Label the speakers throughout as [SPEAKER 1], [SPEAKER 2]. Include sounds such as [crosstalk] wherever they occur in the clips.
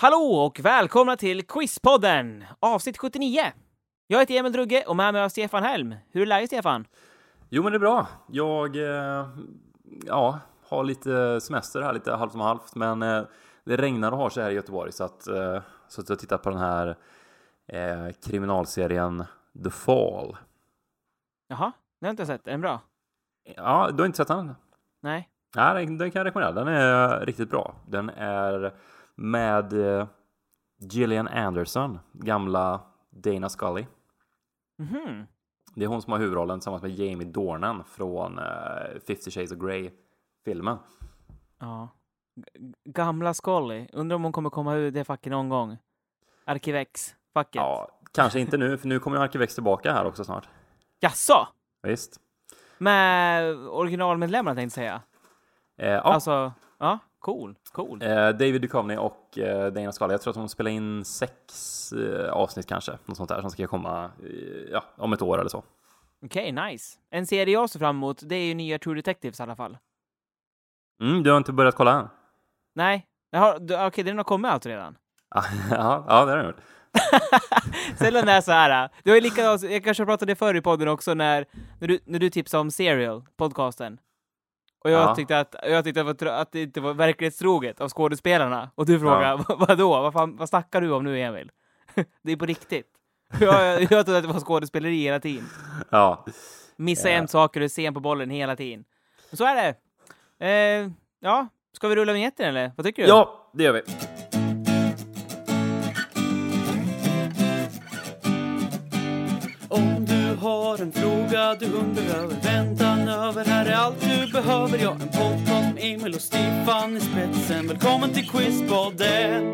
[SPEAKER 1] Hallå och välkomna till Quizpodden, avsnitt 79. Jag heter Emil Drugge och med mig har Stefan Helm. Hur är läget Stefan?
[SPEAKER 2] Jo, men det är bra. Jag eh, ja, har lite semester här, lite halvt om halvt, men eh, det regnar och har sig här i Göteborg så att eh, så att jag tittar på den här eh, kriminalserien The Fall.
[SPEAKER 1] Jaha, den har jag inte sett. Är den bra?
[SPEAKER 2] Ja, du har inte sett den?
[SPEAKER 1] Nej.
[SPEAKER 2] Nej, den, den kan jag rekommendera. Den är riktigt bra. Den är med eh, Gillian Anderson, gamla Dana Scully.
[SPEAKER 1] Mhm.
[SPEAKER 2] Det är hon som har huvudrollen tillsammans med Jamie Dornan från uh, 50 Shades of Grey-filmen.
[SPEAKER 1] Ja. G- Gamla Scully. Undrar om hon kommer komma ur det facket någon gång. Arkivex-facket.
[SPEAKER 2] Ja, kanske inte nu, för nu kommer ju Arkivex tillbaka här också snart.
[SPEAKER 1] Jaså?
[SPEAKER 2] Visst?
[SPEAKER 1] Med originalmedlemmarna tänkte jag säga.
[SPEAKER 2] Eh, ja,
[SPEAKER 1] Alltså, ja, cool. Cool.
[SPEAKER 2] eh, David Duchovny och eh, Dana Scully. Jag tror att de spelar in sex eh, avsnitt kanske, något sånt där som ska komma ja, om ett år eller så.
[SPEAKER 1] Okej, nice. En serie jag ser fram emot, det är ju nya True Detectives i alla fall.
[SPEAKER 2] Mm, du har inte börjat kolla än?
[SPEAKER 1] Nej, okej, den har kommit alltså redan.
[SPEAKER 2] ja, [laughs] ja, det har du gjort. [laughs]
[SPEAKER 1] Sällan är så här. Du har ju likadant, jag kanske pratade det förr i podden också när, när, du, när du tipsade om Serial, podcasten. Och jag
[SPEAKER 2] Ja.
[SPEAKER 1] tyckte, att, jag tyckte att, att det inte var verklighetstroget av skådespelarna. Och du frågade, [laughs] vad vadå? Vad, fan, vad snackar du om nu, Emil? [laughs] det är på riktigt. [laughs] Jag, jag trodde att det var skådespeleri hela tiden.
[SPEAKER 2] Ja,
[SPEAKER 1] Missa
[SPEAKER 2] Ja.
[SPEAKER 1] jämt saker och är sen på bollen hela tiden. Men så är det. Eh, ja, ska vi rulla vinjetten eller? Vad tycker du?
[SPEAKER 2] ja det gör vi.
[SPEAKER 3] Har en fråga du undrar över, väntan över, här är allt du behöver. Ja, en podcast med Emil och Stefan i spetsen. Välkommen till Quizpodden!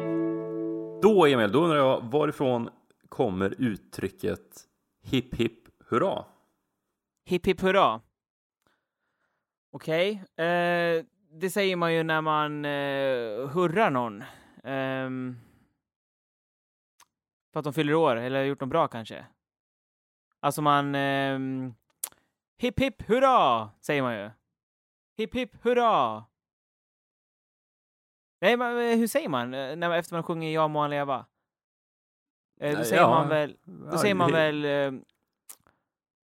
[SPEAKER 2] Då Emil, då undrar jag varifrån kommer uttrycket hipp hipp hurra?
[SPEAKER 1] Hipp hipp hurra. Okej. Eh, det säger man ju när man eh, hurrar någon. Ehm, för att de fyller år, eller har gjort något bra kanske. Alltså man... ehm, hipp hipp hurra, säger man ju. Hipp hipp hurra. Nej, men eh, hur säger man eh, när, efter man sjunger Ja må han leva? Eh, då
[SPEAKER 2] Eh,
[SPEAKER 1] säger
[SPEAKER 2] ja.
[SPEAKER 1] man väl... Då säger man väl... Eh,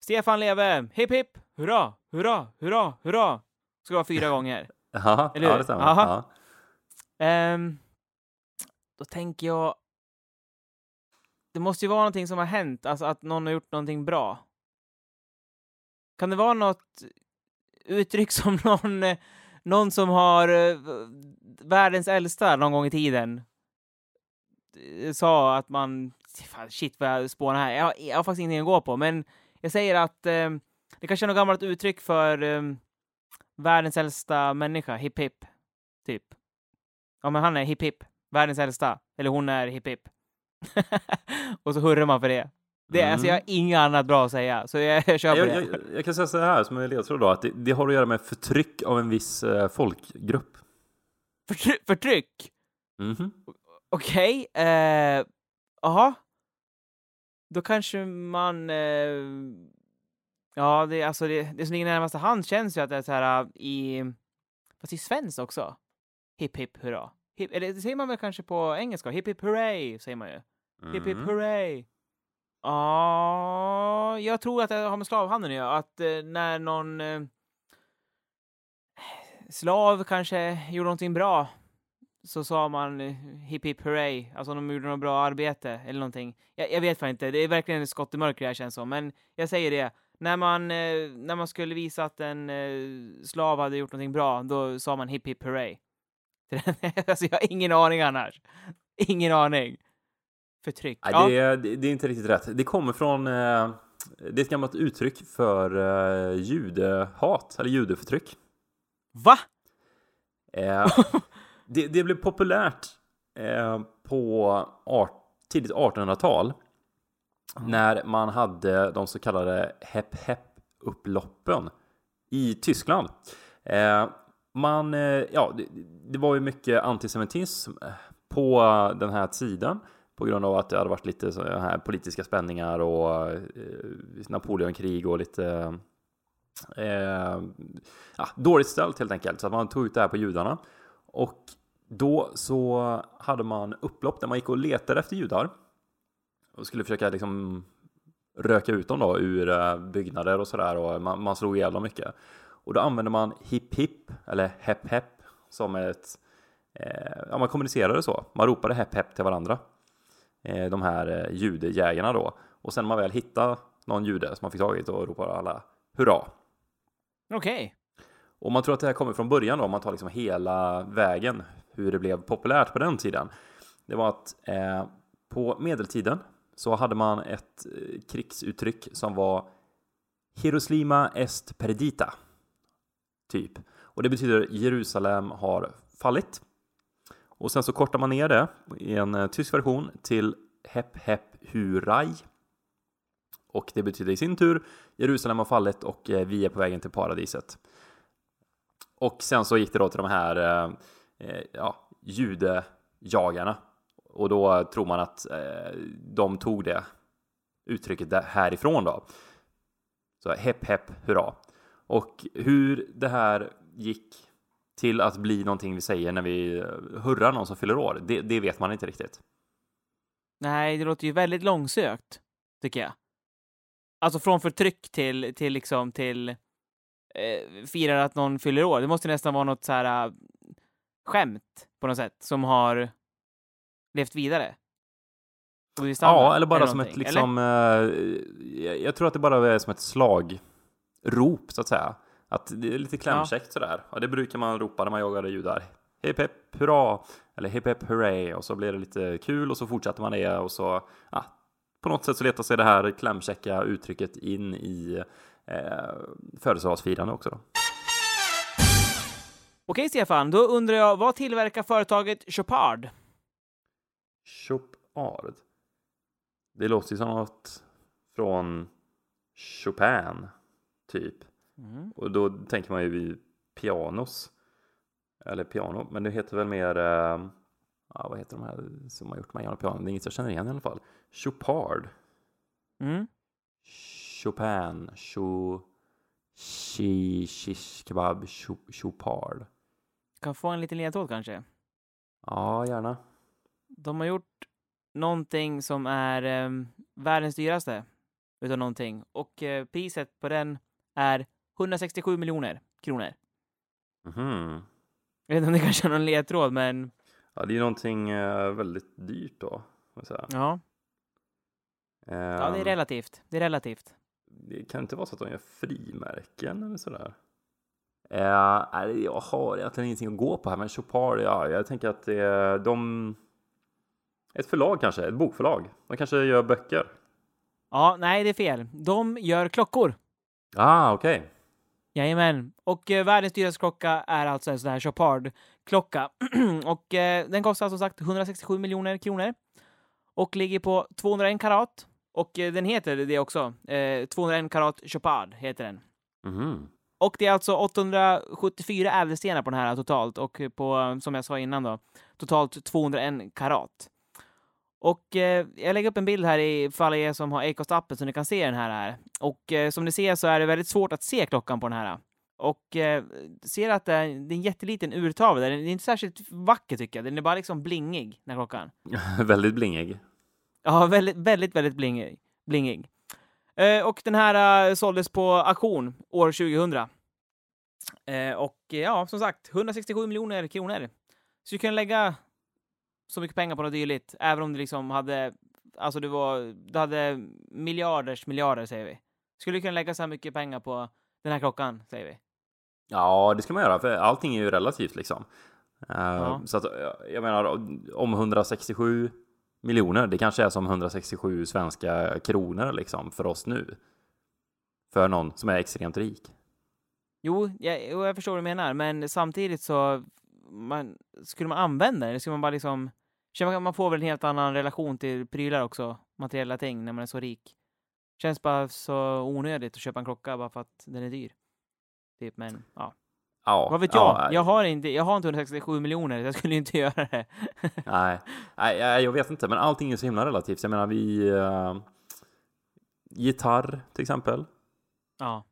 [SPEAKER 1] Stefan leve! Hipp hipp! Hurra! Hurra! Hurra! Hurra! Ska vara fyra gånger. [laughs]
[SPEAKER 2] Ja,
[SPEAKER 1] Eller
[SPEAKER 2] ja det stämmer.
[SPEAKER 1] Aha. Ehm, då tänker jag... Det måste ju vara någonting som har hänt, alltså att någon har gjort någonting bra. Kan det vara något uttryck som [laughs] någon, någon som har eh, världens äldsta någon gång i tiden eh, sa att man... Fan, shit vad jag spånar här. Jag, har- jag har faktiskt ingenting att gå på, men jag säger att eh, det kanske är något gammalt uttryck för eh, världens äldsta människa, hipp hipp, typ. Ja, men han är hipp hipp, världens äldsta. Eller hon är hipp hipp. [laughs] och så hurrar man för det. det
[SPEAKER 2] Mm.
[SPEAKER 1] Alltså, jag har inget annat bra att säga, så jag, jag kör på
[SPEAKER 2] Jag,
[SPEAKER 1] det.
[SPEAKER 2] jag, jag kan säga så här som en ledtråd då, att det, det har att göra med förtryck av en viss eh, folkgrupp.
[SPEAKER 1] Förtry- förtryck?
[SPEAKER 2] Mhm.
[SPEAKER 1] Okej. eh, Jaha. Då kanske man... Eh, ja, det, alltså det, det som ligger närmast hand känns ju att det är så här äh, i... Fast i svenskt också. Hipp hipp hurra. Hip, eller det säger man väl kanske på engelska? Hipp hipp hurray säger man ju. Hipp hipp
[SPEAKER 2] Mm.
[SPEAKER 1] hurray. Ja, jag tror att det har med slavhandeln att göra. Att eh, när någon eh, slav kanske gjorde någonting bra så sa man eh, hipp hipp hurray, alltså de gjorde något bra arbete eller någonting. Jag, jag vet fan inte, det är verkligen ett skott i mörker det här känns som, men jag säger det. När man, eh, när man skulle visa att en eh, slav hade gjort någonting bra, då sa man hipp hipp hurray. [laughs] alltså jag har ingen aning annars. Ingen aning. Förtryck.
[SPEAKER 2] Nej,
[SPEAKER 1] ja.
[SPEAKER 2] det, är, det är inte riktigt rätt. Det kommer från... Eh, det är ett gammalt uttryck för eh, judehat, eller judeförtryck.
[SPEAKER 1] Va?
[SPEAKER 2] Eh, [laughs] det, det blev populärt eh, på art, tidigt 1800-tal när man hade de så kallade Hep Hep-upploppen i Tyskland. Eh, man, eh, ja, det, det var ju mycket antisemitism eh, på den här tiden på grund av att det hade varit lite så här politiska spänningar och eh, Napoleonkrig och lite eh, ja, dåligt ställt helt enkelt. Så att man tog ut det här på judarna. Och då så hade man upplopp där man gick och letade efter judar och skulle försöka liksom röka ut dem då ur eh, byggnader och sådär och man, man slog ihjäl dem mycket. Och då använde man hipp hipp eller hepp hepp som ett eh, ja, man kommunicerade så. Man ropade hepp hepp till varandra. Eh, de här eh, judejägarna då. Och sen när man väl hittade någon jude som man fick tag i då ropade alla hurra.
[SPEAKER 1] Okej.
[SPEAKER 2] Och man tror att det här kommer från början då, om man tar liksom hela vägen hur det blev populärt på den tiden. Det var att eh, på medeltiden så hade man ett eh, krigsuttryck som var Hieroslima est perdita. Typ. Och det betyder Jerusalem har fallit. Och sen så kortar man ner det i en eh, tysk version till Hep Hep Huraj. Och det betyder i sin tur Jerusalem har fallit och eh, vi är på vägen till paradiset. Och sen så gick det då till de här eh, eh ja, judejagarna. Och då tror man att eh, de tog det uttrycket härifrån då. Så hepp hepp hurra. Och hur det här gick till att bli någonting vi säger när vi eh, hurrar någon som fyller år, det, det vet man inte riktigt.
[SPEAKER 1] Nej, det låter ju väldigt långsökt, tycker jag. Alltså från förtryck till, till liksom till eh, firar att någon fyller år. Det måste nästan vara något så här äh, skämt på något sätt som har levt vidare.
[SPEAKER 2] Ja, eller bara som
[SPEAKER 1] någonting,
[SPEAKER 2] ett liksom... Eh, jag, tror att det bara är som ett slagrop så att säga. Att det är lite klämkäckt sådär. Och det brukar man ropa när man jagade judar. Hipp hipp hurra! Eller hipp hipp hurray! Och så blir det lite kul och så fortsätter man det och så... Ah, på något sätt så letar sig det här klämkäcka uttrycket in i eh, födelsedagsfirande också. Då.
[SPEAKER 1] Okej, Stefan, då undrar jag, vad tillverkar företaget Chopard?
[SPEAKER 2] Chopard. Det låter ju som något från Chopin, typ.
[SPEAKER 1] Mm.
[SPEAKER 2] Och då tänker man ju vid pianos. Eller piano, men det heter väl mer... Eh, ja, vad heter de här som har gjort här pianon? Det är inget jag känner igen i alla fall. Chopard.
[SPEAKER 1] Mm.
[SPEAKER 2] Chopin. Cho... Shi... Shish kebab. Cho- Chopard.
[SPEAKER 1] Kan få en liten ledtråd kanske?
[SPEAKER 2] Ja, gärna.
[SPEAKER 1] De har gjort någonting som är eh, världens dyraste utav någonting och eh, priset på den är 167 miljoner kronor.
[SPEAKER 2] Mhm.
[SPEAKER 1] Jag vet inte om det kanske är någon ledtråd, men
[SPEAKER 2] Ja, det är ju någonting eh, väldigt dyrt då. jag säga.
[SPEAKER 1] ja, ja det är
[SPEAKER 2] Ehm,
[SPEAKER 1] relativt. Det är relativt.
[SPEAKER 2] Det kan inte vara så att de gör frimärken eller sådär. Nej, jag har egentligen ingenting att gå på här, men Chopard, ja, jag tänker att är de... Ett förlag kanske, ett bokförlag. De kanske gör böcker.
[SPEAKER 1] Ja, nej, det är fel. De gör klockor.
[SPEAKER 2] Ah, okej.
[SPEAKER 1] Jajamän. Och eh, världens dyraste klocka är alltså en sån här Chopard-klocka. [clears throat] och eh, den kostar som sagt 167 miljoner kronor. Och ligger på 201 karat. Och eh, den heter det också. Eh, 201 karat Chopard heter den.
[SPEAKER 2] Mhm.
[SPEAKER 1] Och det är alltså 874 ädelstenar på den här totalt och på, som jag sa innan då, totalt 201 karat. Och eh, jag lägger upp en bild här i för alla er som har Acast-appen så ni kan se den här. här. Och eh, som ni ser så är det väldigt svårt att se klockan på den här. Och eh, ser att det är, det är en jätteliten urtavla. Den är inte särskilt vacker tycker jag. Den är bara liksom blingig, den här klockan. [laughs]
[SPEAKER 2] Väldigt blingig.
[SPEAKER 1] Ja, väldigt, väldigt, väldigt blingig. blingig. Eh, och den här eh, såldes på auktion år 2000. Eh, och ja, som sagt, 167 miljoner kronor Så du kan lägga så mycket pengar på något dylikt, även om det liksom hade, alltså det var, du hade miljarders miljarder säger vi. Skulle du kunna lägga så här mycket pengar på den här klockan, säger vi?
[SPEAKER 2] Ja, det ska man göra, för allting är ju relativt liksom. Eh,
[SPEAKER 1] Ja.
[SPEAKER 2] Så att, jag menar, om 167 miljoner, det kanske är som 167 svenska kronor liksom för oss nu. För någon som är extremt rik.
[SPEAKER 1] Jo, jag, jag förstår vad du menar, men samtidigt så man, skulle man använda det, eller skulle man bara liksom... Man får väl en helt annan relation till prylar också, materiella ting, när man är så rik. Känns bara så onödigt att köpa en klocka bara för att den är dyr. Typ, men ja.
[SPEAKER 2] Ja,
[SPEAKER 1] Vad vet jag?
[SPEAKER 2] ja,
[SPEAKER 1] jag, har inte, jag har inte 167 miljoner, så jag skulle inte [laughs] göra det.
[SPEAKER 2] Nej, nej, nej, jag vet inte, men allting är så himla relativt. Jag menar, vi... Uh, gitarr, till exempel.
[SPEAKER 1] Ja.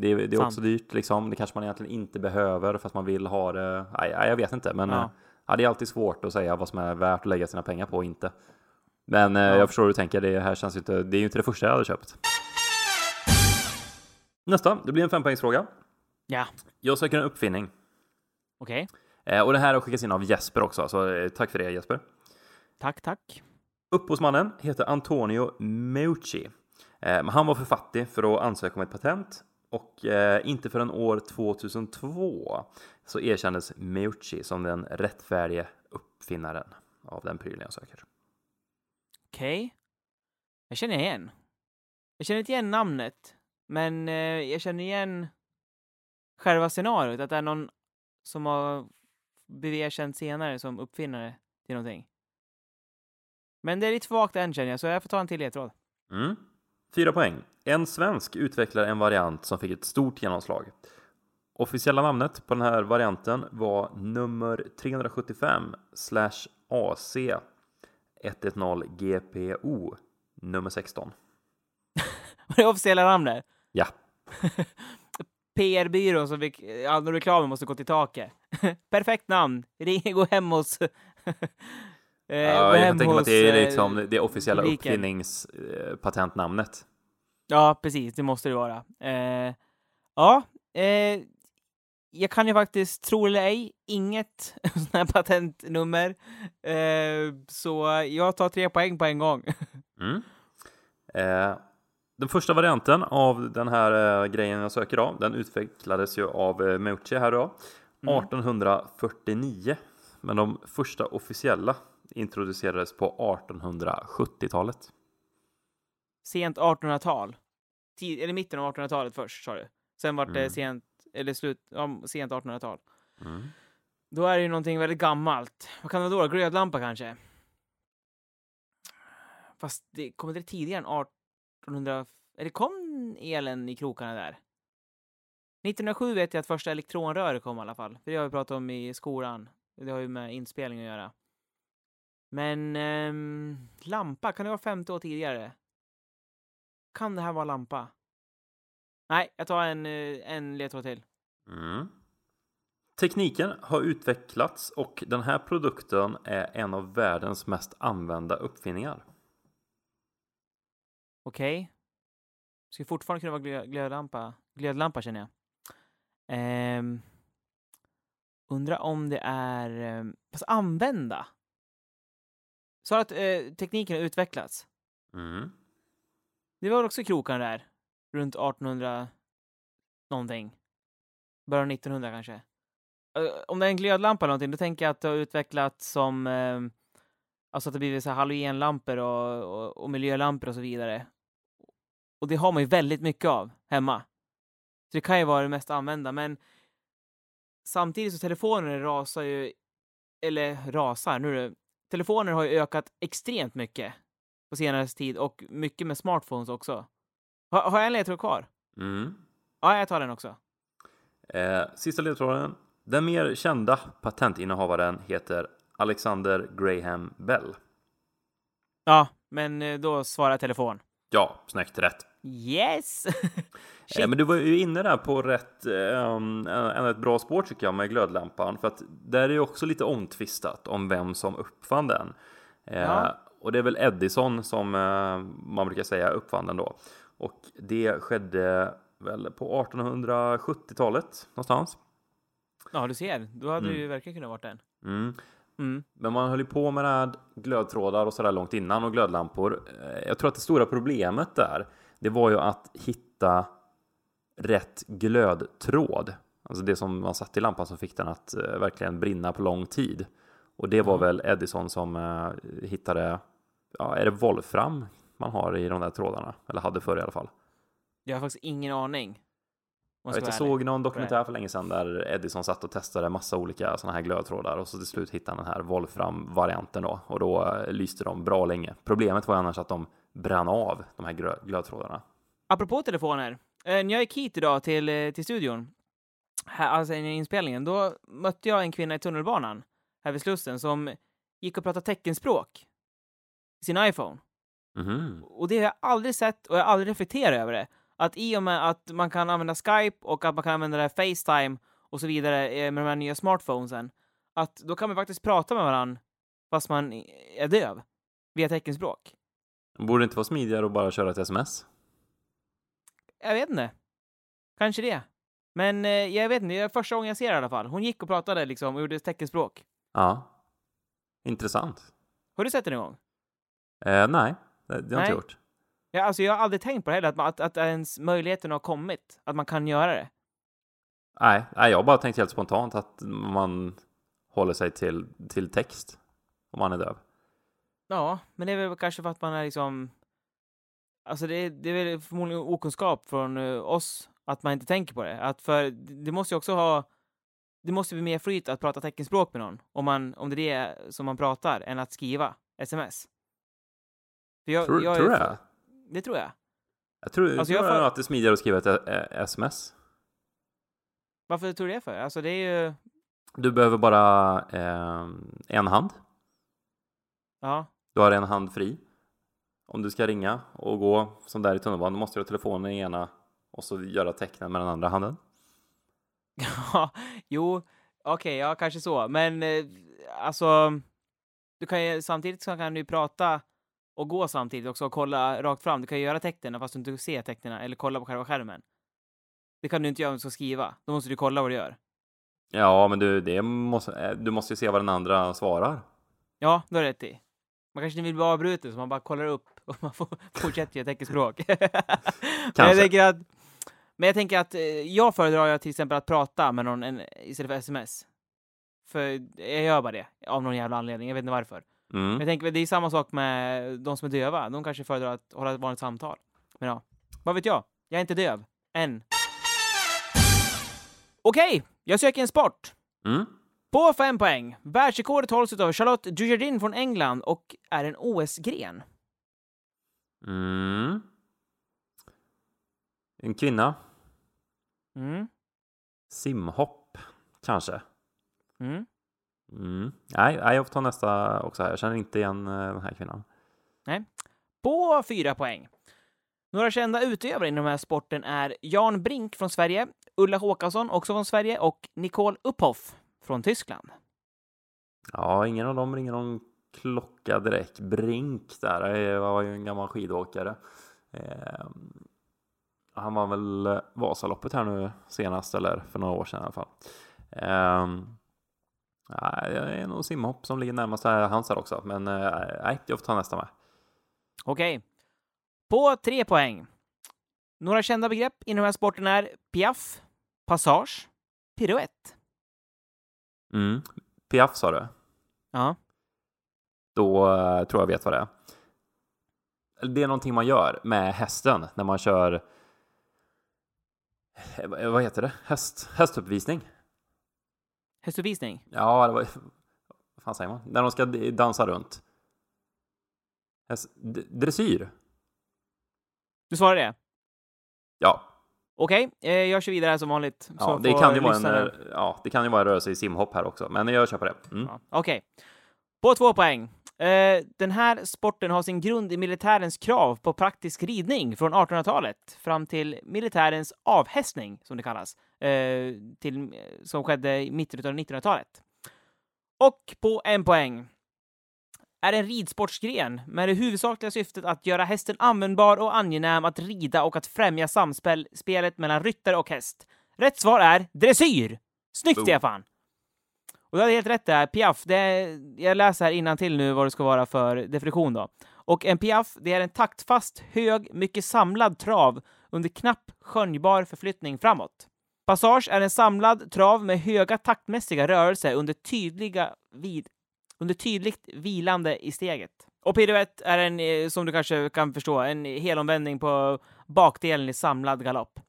[SPEAKER 2] Det, är- det är
[SPEAKER 1] Sant.
[SPEAKER 2] också dyrt, liksom. Det kanske man egentligen inte behöver för att man vill ha det. Nej, jag vet inte, men
[SPEAKER 1] Ja.
[SPEAKER 2] ja. Ja, det är alltid svårt att säga vad som är värt att lägga sina pengar på och inte. Men eh,
[SPEAKER 1] Ja.
[SPEAKER 2] jag förstår hur du tänker. Det här känns inte, det är ju inte det första jag hade köpt. Nästa, det blir en fempoängsfråga.
[SPEAKER 1] Ja,
[SPEAKER 2] Jag söker en uppfinning.
[SPEAKER 1] okej.
[SPEAKER 2] Eh, och det här har skickats in av Jesper också, så eh, tack för det Jesper.
[SPEAKER 1] Tack, tack.
[SPEAKER 2] Upphovsmannen heter Antonio Meucci. Eh, han var för fattig för att ansöka om ett patent och eh, inte förrän år 2002 så erkändes Meucci som den rättfärdige uppfinnaren av den prylen jag söker.
[SPEAKER 1] Okej. Jag känner igen. Jag känner inte igen namnet, men eh, jag känner igen själva scenariot, att det är någon som har blivit erkänd senare som uppfinnare till någonting. Men det är lite vagt än känner jag, så jag får ta en till ledtråd.
[SPEAKER 2] Mm. Fyra poäng. En svensk utvecklar en variant som fick ett stort genomslag. Officiella namnet på den här varianten var nummer 375 AC 110 GPO nummer 16.
[SPEAKER 1] Vad är det officiella namnet?
[SPEAKER 2] Ja, [laughs]
[SPEAKER 1] PR-byrån som fick, all reklamen måste gå till taket. [laughs] Perfekt namn! Ring, gå hem hos... [laughs] eh,
[SPEAKER 2] ja jag kan tänka mig att det är
[SPEAKER 1] eh,
[SPEAKER 2] liksom det officiella
[SPEAKER 1] publiken.
[SPEAKER 2] uppfinningspatentnamnet.
[SPEAKER 1] Ja, precis. Det måste det vara. Eh, ja, eh, jag kan ju faktiskt, tro eller ej, inget [laughs] sånt här patentnummer. Eh, så jag tar tre poäng på en gång. [laughs]
[SPEAKER 2] Mm. Eh, den första varianten av den här eh, grejen jag söker då, den utvecklades ju av eh, Meucci här då,
[SPEAKER 1] Mm.
[SPEAKER 2] 1849. Men de första officiella introducerades på 1870-talet.
[SPEAKER 1] Sent 1800-tal. Tid, eller mitten av 1800-talet först, sa du. Sen vart det
[SPEAKER 2] Mm.
[SPEAKER 1] sent, eller slut, ja, sent 1800-tal.
[SPEAKER 2] Mm.
[SPEAKER 1] Då är det ju någonting väldigt gammalt. Vad kan det vara då? Glödlampa kanske? Fast det kommer det tidigare än 1800... Eller kom elen i krokarna där? 1907 vet jag att första elektronröret kom i alla fall. För det har vi pratat om i skolan. Det har ju med inspelning att göra. Men ehm, lampa, kan det vara 50 år tidigare? Kan det här vara lampa? Nej, jag tar en, eh, en ledtråd till.
[SPEAKER 2] Mm. Tekniken har utvecklats och den här produkten är en av världens mest använda uppfinningar.
[SPEAKER 1] Okej. Ska fortfarande kunna vara glö- glödlampa. Glödlampa känner jag. Ehm, undrar om det är... Um, fast använda? Så att eh, tekniken har utvecklats.
[SPEAKER 2] Mm.
[SPEAKER 1] Det var också krokarna där? Runt 1800 någonting. Början av 1900 kanske. Eh, om det är en glödlampa eller någonting, då tänker jag att det har utvecklats som... ehm, alltså att det blivit så här halogenlampor och, och, och miljölampor och så vidare. Och det har man ju väldigt mycket av hemma. Så det kan ju vara det mest använda, men samtidigt så telefoner rasar ju, eller rasar, nu är det, telefoner har ju ökat extremt mycket på senaste tid och mycket med smartphones också. Har, har jag en ledtråd kvar?
[SPEAKER 2] Mm.
[SPEAKER 1] Ja, jag tar den också.
[SPEAKER 2] Eh, sista ledtråden. Den mer kända patentinnehavaren heter Alexander Graham Bell.
[SPEAKER 1] Ja, men eh, då svarar telefon.
[SPEAKER 2] Ja, snyggt rätt.
[SPEAKER 1] Yes! Shit. [laughs]
[SPEAKER 2] Eh, men du var ju inne där på rätt, um, ett bra spår tycker jag med glödlampan. För att där är ju också lite omtvistat om vem som uppfann den. Eh,
[SPEAKER 1] Ja.
[SPEAKER 2] Och det är väl Edison som eh, man brukar säga uppfann den då. Och det skedde väl på 1870-talet någonstans.
[SPEAKER 1] Ja, du ser. Då hade
[SPEAKER 2] Mm.
[SPEAKER 1] det ju verkligen kunnat vara den.
[SPEAKER 2] Mm.
[SPEAKER 1] Mm.
[SPEAKER 2] Men man höll ju på med det här glödtrådar och sådär långt innan och glödlampor. Eh, Jag tror att det stora problemet där, det var ju att hitta rätt glödtråd. Alltså det som man satte i lampan som fick den att eh, verkligen brinna på lång tid. Och det var
[SPEAKER 1] Mm.
[SPEAKER 2] väl Edison som eh, hittade, ja, är det Wolfram man har i de där trådarna? Eller hade förr i alla fall.
[SPEAKER 1] Jag har faktiskt ingen aning.
[SPEAKER 2] Jag, vet, jag såg någon dokumentär för länge sedan där Edison satt och testade massa olika sådana här glödtrådar och så till slut hittade han den här Wolfram-varianten då och då eh, lyste de bra länge. Problemet var annars att de brann av de här glödtrådarna.
[SPEAKER 1] Apropå telefoner. eh, När jag gick hit idag till, eh, till studion, här, alltså i inspelningen, då mötte jag en kvinna i tunnelbanan här vid Slussen som gick och pratade teckenspråk i sin iPhone.
[SPEAKER 2] Mhm.
[SPEAKER 1] Och det har jag aldrig sett och jag har aldrig reflekterat över det. Att i och med att man kan använda Skype och att man kan använda det Facetime och så vidare eh, med de här nya smartphonesen, att då kan man faktiskt prata med varandra fast man är döv via teckenspråk.
[SPEAKER 2] Borde det inte vara smidigare att bara köra ett sms?
[SPEAKER 1] Jag vet inte. Kanske det. Men eh, jag vet inte, det är första gången jag ser det i alla fall. Hon gick och pratade liksom och gjorde teckenspråk.
[SPEAKER 2] Ja. Intressant.
[SPEAKER 1] Har du sett det någon gång?
[SPEAKER 2] Eh, nej, det, det har jag inte gjort.
[SPEAKER 1] Ja, alltså jag har aldrig tänkt på det heller, att, att, att ens möjligheten har kommit. Att man kan göra det.
[SPEAKER 2] Nej, nej, jag har bara tänkt helt spontant att man håller sig till, till text om man är döv.
[SPEAKER 1] Ja, men det är väl kanske för att man är liksom... Alltså det är, det är väl förmodligen okunskap från eh, oss att man inte tänker på det. Att för det måste ju också ha... Det måste bli mer flyt att prata teckenspråk med någon, om, man, om det är det som man pratar, än att skriva sms. För jag,
[SPEAKER 2] Tror,
[SPEAKER 1] jag är
[SPEAKER 2] tror du
[SPEAKER 1] för-
[SPEAKER 2] det?
[SPEAKER 1] Det tror jag.
[SPEAKER 2] Jag tror,
[SPEAKER 1] Alltså,
[SPEAKER 2] tror
[SPEAKER 1] jag får-
[SPEAKER 2] att det är smidigare att skriva ett eh, sms.
[SPEAKER 1] Varför tror du det för? Alltså det är ju...
[SPEAKER 2] Du behöver bara eh, en hand.
[SPEAKER 1] Ja.
[SPEAKER 2] Du har en hand fri. Om du ska ringa och gå som där i tunnelbanan, då måste du ha telefonen i ena och så göra tecknen med den andra handen. [laughs]
[SPEAKER 1] Ja, jo, okej, ja, kanske så. Men eh, alltså, du kan ju samtidigt så kan du prata och gå samtidigt också och kolla rakt fram. Du kan ju göra tecknen fast du inte ser tecknen eller kolla på själva skärmen. Det kan du inte göra om du ska skriva. Då måste du kolla vad du gör.
[SPEAKER 2] Ja, men du, det måste, eh, du måste ju se vad den andra svarar.
[SPEAKER 1] Ja, det rätt i. Man kanske inte vill bli avbruten så man bara kollar upp och man får [laughs] fortsätter göra teckenspråk. [laughs] men, jag tänker att, men jag tänker att eh, jag föredrar till exempel att prata med någon en, istället för sms. För jag gör bara det av någon jävla anledning. Jag vet inte varför. Men
[SPEAKER 2] Mm.
[SPEAKER 1] jag tänker det är samma sak med de som är döva. De kanske föredrar att hålla ett vanligt samtal. Men ja, vad vet jag? Jag är inte döv. Än. Okej, jag söker en sport.
[SPEAKER 2] Mm.
[SPEAKER 1] På fem poäng. Världsrekordet hålls av Charlotte Dujardin från England och är en OS-gren.
[SPEAKER 2] Mm. En kvinna.
[SPEAKER 1] Mm.
[SPEAKER 2] Simhopp, kanske.
[SPEAKER 1] Mm.
[SPEAKER 2] Mm. Nej, nej, jag får ta nästa också här. Jag känner inte igen eh, den här kvinnan.
[SPEAKER 1] På fyra poäng. Några kända utövare inom den här sporten är Jan Brink från Sverige, Ulla Håkansson också från Sverige och Nicole Upphoff från Tyskland.
[SPEAKER 2] Ja, ingen av dem ringer någon klocka direkt. Brink där eh, var ju en gammal skidåkare. Eh, han var väl eh, Vasaloppet här nu senast, eller för några år sedan i alla fall. Eh, nej, det är nog simhopp som ligger närmast hans här också, men eh, nej, jag får ta nästa med.
[SPEAKER 1] Okej. På tre poäng. Några kända begrepp inom den här sporten är piaff, passage, piruett.
[SPEAKER 2] Mm. Piaf sa du?
[SPEAKER 1] Ja.
[SPEAKER 2] Då eh, tror jag vet vad det är. Det är någonting man gör med hästen när man kör eh, vad heter det? Häst, hästuppvisning?
[SPEAKER 1] Hästuppvisning.
[SPEAKER 2] Ja, det var, vad fan säger man? När de ska dansa runt. Häst, dressyr?
[SPEAKER 1] Du svarar det?
[SPEAKER 2] Ja,
[SPEAKER 1] Okej, eh, jag kör vidare som vanligt.
[SPEAKER 2] ja, det kan ju vara en, eh, ja, det kan ju vara en rörelse i simhopp här också, men jag kör på det. Mm.
[SPEAKER 1] Ja, Okej. På två poäng. Eh, den här sporten har sin grund i militärens krav på praktisk ridning från 1800-talet fram till militärens avhästning, som det kallas, eh, till, som skedde i mitten av 1900-talet. Och på en poäng är en ridsportsgren med det huvudsakliga syftet att göra hästen användbar och angenäm att rida och att främja samspelet mellan ryttare och häst. Rätt svar är dressyr! Snyggt. Stefan! Och du hade helt rätt där. Piaf, det är, jag läser här innan till nu vad det ska vara för definition då. Och en piaf, det är en taktfast, hög, mycket samlad trav under knapp skönjbar förflyttning framåt. Passage är en samlad trav med höga taktmässiga rörelser under, tydliga vid, under tydligt vilande i steget. Och piruett är en, eh, som du kanske kan förstå, en helomvändning på bakdelen i samlad galopp.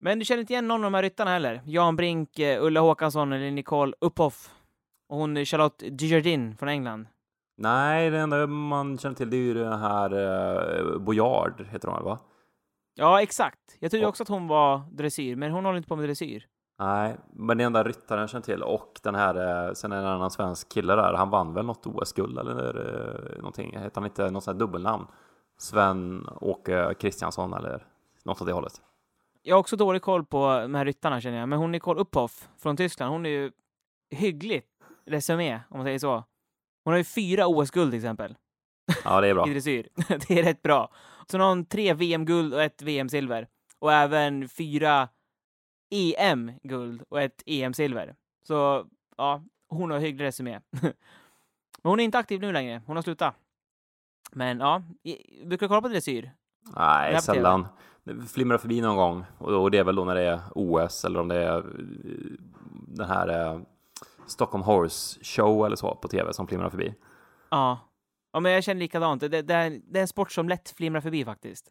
[SPEAKER 1] Men du känner inte igen någon av de här ryttarna heller? Jan Brink, eh, Ulla Håkansson eller Nicole Upphoff? Och hon Charlotte Dujardin från England?
[SPEAKER 2] Nej, det enda man känner till det är ju det här eh, Boyard, heter hon va?
[SPEAKER 1] Ja, exakt. Jag trodde också att hon var dressyr, men hon håller inte på med dressyr.
[SPEAKER 2] Nej, men det enda ryttaren jag känner till och den här, eh, sen är det en annan svensk kille där, han vann väl något OS-guld eller eh, någonting, heter han inte något sånt här dubbelnamn? Sven-Åke Kristiansson eller något åt det hållet.
[SPEAKER 1] Jag har också dålig koll på de här ryttarna känner jag, men hon Nicole Upphoff från Tyskland, hon är ju hyggligt resumé, om man säger så. Hon har ju fyra OS-guld till exempel.
[SPEAKER 2] Ja, det är bra. [laughs]
[SPEAKER 1] I dressyr. [laughs] det är rätt bra. Så hon har tre VM-guld och ett VM-silver. Och även fyra EM-guld och ett EM-silver. Så ja, hon har hygglig resumé. [laughs] Men hon är inte aktiv nu längre. Hon har slutat. Men ja, brukar du kolla på dressyr?
[SPEAKER 2] Nej, sällan. Det flimrar förbi någon gång och det är väl då när det är OS eller om det är eh, den här eh, Stockholm Horse Show eller så på tv som flimrar förbi.
[SPEAKER 1] Ja, ja men jag känner likadant. Det, det, det, är, det är en sport som lätt flimrar förbi faktiskt.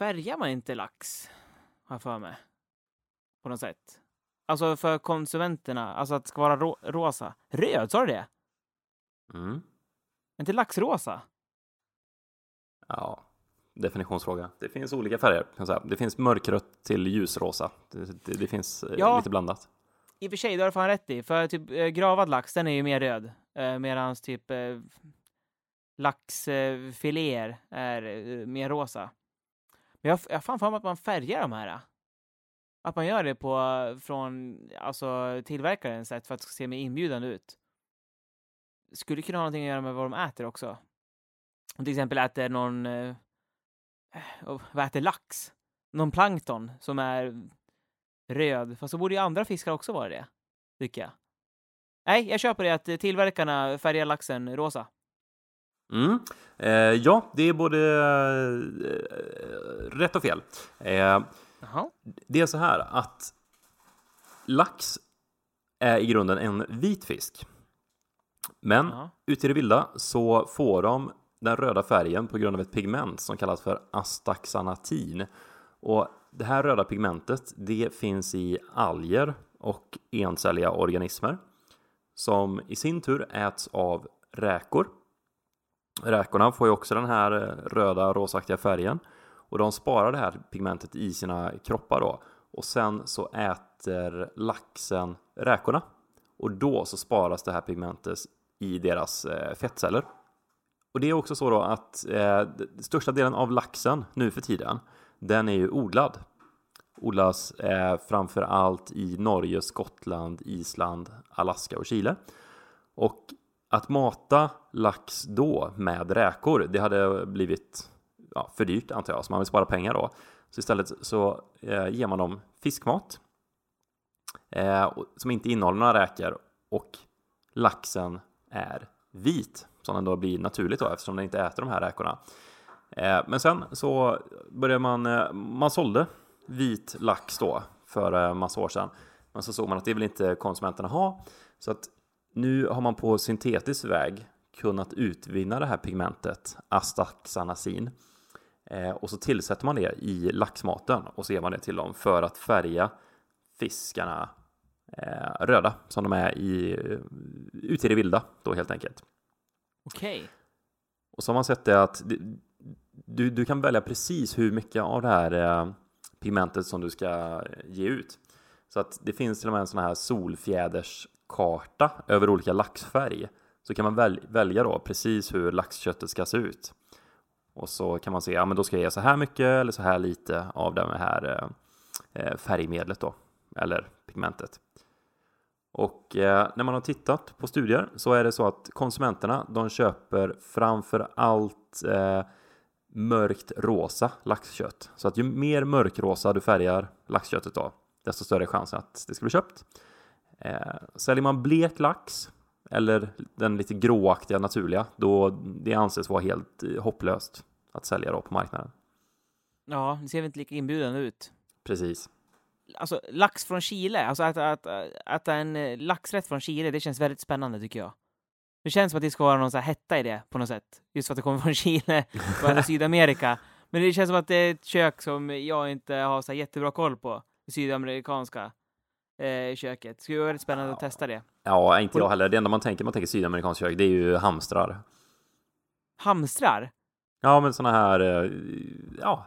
[SPEAKER 1] färgar man inte lax? Har jag för mig. På något sätt. Alltså för konsumenterna, alltså att det ska vara ro rosa. Röd, sa du det?
[SPEAKER 2] Mm.
[SPEAKER 1] Är inte laxrosa?
[SPEAKER 2] Ja, definitionsfråga. Det finns olika färger. Kan jag säga. Det finns mörkrött till ljusrosa. Det, det, det finns eh,
[SPEAKER 1] Ja.
[SPEAKER 2] lite blandat.
[SPEAKER 1] I och för sig, det har du fan rätt i. För typ eh, gravad lax, den är ju mer röd. Eh, Medan typ eh, laxfiléer är mer rosa. Men jag har fan för mig att man färgar de här. Äh. Att man gör det på, äh, från alltså, tillverkarens sätt för att det ska se mer inbjudande ut. Skulle kunna ha någonting att göra med vad de äter också. Om till exempel äter någon, eh, vad äter lax? Någon plankton som är röd. Fast så borde ju andra fiskar också vara det, tycker jag. Nej, jag köper det att tillverkarna färgar laxen rosa.
[SPEAKER 2] Mm. Eh, ja, det är både eh, rätt och fel. Eh, det är så här att lax är i grunden en vit fisk. Men
[SPEAKER 1] Ja.
[SPEAKER 2] ute i det vilda så får de den röda färgen på grund av ett pigment som kallas för astaxanatin. Och det här röda pigmentet det finns i alger och encelliga organismer som i sin tur äts av räkor. Räkorna får ju också den här eh, röda rosaktiga färgen och de sparar det här pigmentet i sina kroppar då och sen så äter laxen räkorna och då så sparas det här pigmentet i deras eh, fettceller. Och det är också så då att eh, största delen av laxen nu för tiden, den är ju odlad. Odlas eh, framför allt i Norge, Skottland, Island, Alaska och Chile. Och att mata lax då med räkor, det hade blivit ja, för dyrt antar jag, så man vill spara pengar då. Så istället så eh, ger man dem fiskmat eh, som inte innehåller några räkor och laxen är vit som den då blir naturligt då eftersom den inte äter de här räkorna. Eh, men sen så började man, eh, man sålde vit lax då för eh, massa år sedan. Men så såg man att det vill inte konsumenterna ha så att nu har man på syntetisk väg kunnat utvinna det här pigmentet astaxanasin eh, och så tillsätter man det i laxmaten och så ger man det till dem för att färga fiskarna eh, röda som de är i, ute i det vilda då helt enkelt.
[SPEAKER 1] Okej. Okay.
[SPEAKER 2] Och så har man sett det att du, du kan välja precis hur mycket av det här eh, pigmentet som du ska ge ut. Så att det finns till och med en sån här karta över olika laxfärg. Så kan man väl, välja då precis hur laxköttet ska se ut. Och så kan man se, ja men då ska jag ge så här mycket eller så här lite av det här eh, färgmedlet då. Eller pigmentet. Och eh, när man har tittat på studier så är det så att konsumenterna de köper framför allt eh, mörkt rosa laxkött. Så att ju mer mörkrosa du färgar laxköttet då, desto större är chansen att det ska bli köpt. Eh, säljer man blek lax eller den lite gråaktiga naturliga, då det anses vara helt eh, hopplöst att sälja då på marknaden.
[SPEAKER 1] Ja, det ser väl inte lika inbjudande ut.
[SPEAKER 2] Precis
[SPEAKER 1] alltså lax från Chile, alltså att, att, att, en eh, laxrätt från Chile, det känns väldigt spännande tycker jag. Det känns som att det ska vara någon så här hetta i det på något sätt. Just för att det kommer från [laughs] Chile och Sydamerika. Men det känns som att det är ett kök som jag inte har så jättebra koll på. Det sydamerikanska eh, köket. Det skulle vara väldigt spännande att testa det.
[SPEAKER 2] Ja, inte jag heller. Det enda man tänker, man tänker sydamerikanskt kök, det är ju hamstrar.
[SPEAKER 1] Hamstrar?
[SPEAKER 2] Ja, men sådana här, eh, ja,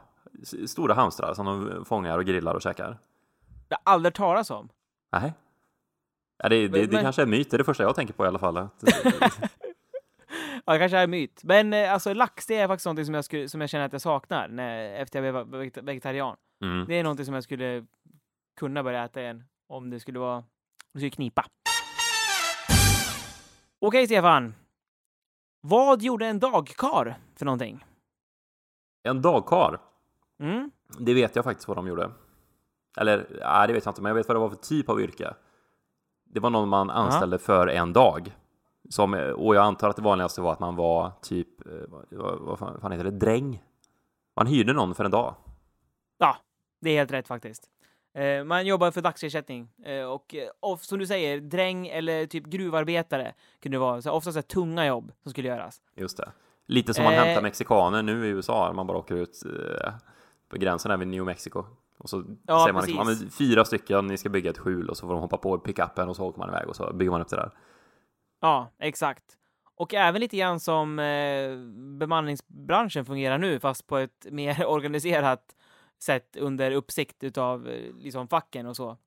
[SPEAKER 2] stora hamstrar som de fångar och grillar och käkar.
[SPEAKER 1] Jag har aldrig talas om.
[SPEAKER 2] Nej. Ja, det, det, men, det kanske är myt, det är det första jag tänker på i alla fall. [laughs] [laughs]
[SPEAKER 1] ja, det kanske är myt. Men eh, alltså lax, det är faktiskt någonting som jag, skulle, som jag känner att jag saknar när, efter jag blev vegetarian. Mm. Det är någonting som jag skulle kunna börja äta igen om det skulle vara, om det skulle knipa. Okej, Stefan. Vad gjorde en dagkar för någonting?
[SPEAKER 2] En dagkar?
[SPEAKER 1] Mm.
[SPEAKER 2] Det vet jag faktiskt vad de gjorde. Eller, nej, det vet jag inte, men jag vet vad det var för typ av yrke. Det var någon man anställde Aha. för en dag. Som, och jag antar att det vanligaste var att man var typ, eh, vad, vad fan heter det, dräng. Man hyrde någon för en dag.
[SPEAKER 1] Ja, det är helt rätt faktiskt. Eh, man jobbar för dagsersättning eh, och, och som du säger, dräng eller typ gruvarbetare kunde det vara. Så ofta så tunga jobb som skulle göras.
[SPEAKER 2] Just det. Lite som man hämtar mexikaner nu i USA, man bara åker ut på gränsen här vid New Mexico. Och så ja, säger man liksom, ja, fyra stycken, ni ska bygga ett skjul och så får de hoppa på pickupen och så åker man iväg och så bygger man upp det där.
[SPEAKER 1] Ja, exakt. Och även lite grann som eh, bemanningsbranschen fungerar nu, fast på ett [laughs] mer organiserat sätt under uppsikt utav eh, liksom facken och så.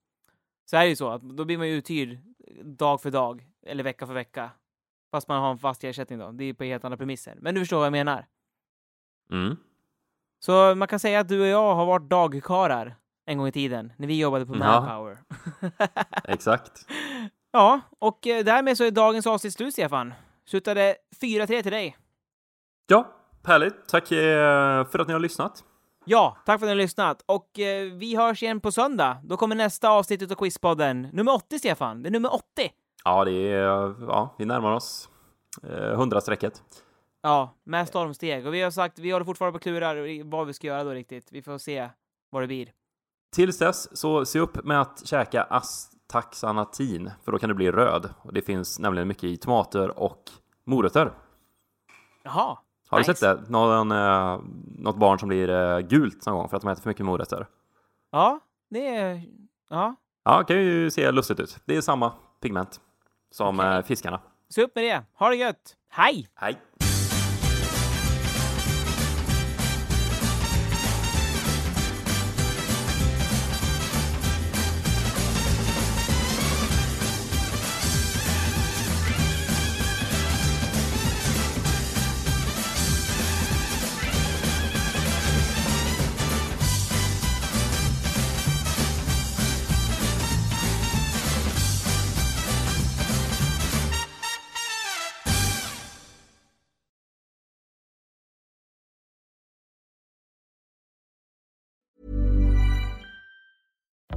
[SPEAKER 1] Så är det ju så att då blir man ju uthyrd dag för dag eller vecka för vecka. Fast man har en fast ersättning då. Det är på helt andra premisser. Men du förstår vad jag menar.
[SPEAKER 2] Mm.
[SPEAKER 1] Så man kan säga att du och jag har varit dagkarar en gång i tiden, när vi jobbade på Manpower. [laughs]
[SPEAKER 2] Exakt.
[SPEAKER 1] Ja, och eh, därmed så är dagens avsnitt slut, Stefan. Slutade 4-3 till dig.
[SPEAKER 2] Ja, härligt. Tack eh, för att ni har lyssnat.
[SPEAKER 1] Ja, tack för att ni har lyssnat. Och eh, vi hörs igen på söndag. Då kommer nästa avsnitt av Quizpodden. Nummer 80, Stefan. Det är nummer 80.
[SPEAKER 2] Ja, det är... Ja, vi närmar oss eh, 100-strecket.
[SPEAKER 1] Ja, med stormsteg. Och vi har sagt, vi håller fortfarande på klurar vad vi ska göra då riktigt. Vi får se vad det blir.
[SPEAKER 2] Tills dess, så se upp med att käka astaxanatin, för då kan du bli röd. Och det finns nämligen mycket i tomater och morötter.
[SPEAKER 1] Jaha.
[SPEAKER 2] Har nice. du sett det? Någon, eh, något barn som blir eh, gult någon gång för att de äter för mycket morötter?
[SPEAKER 1] Ja, det är... Ja.
[SPEAKER 2] Ja, det kan ju se lustigt ut. Det är samma pigment som okay. eh, fiskarna.
[SPEAKER 1] Se upp med det. Ha det gött. Hej!
[SPEAKER 2] Hej!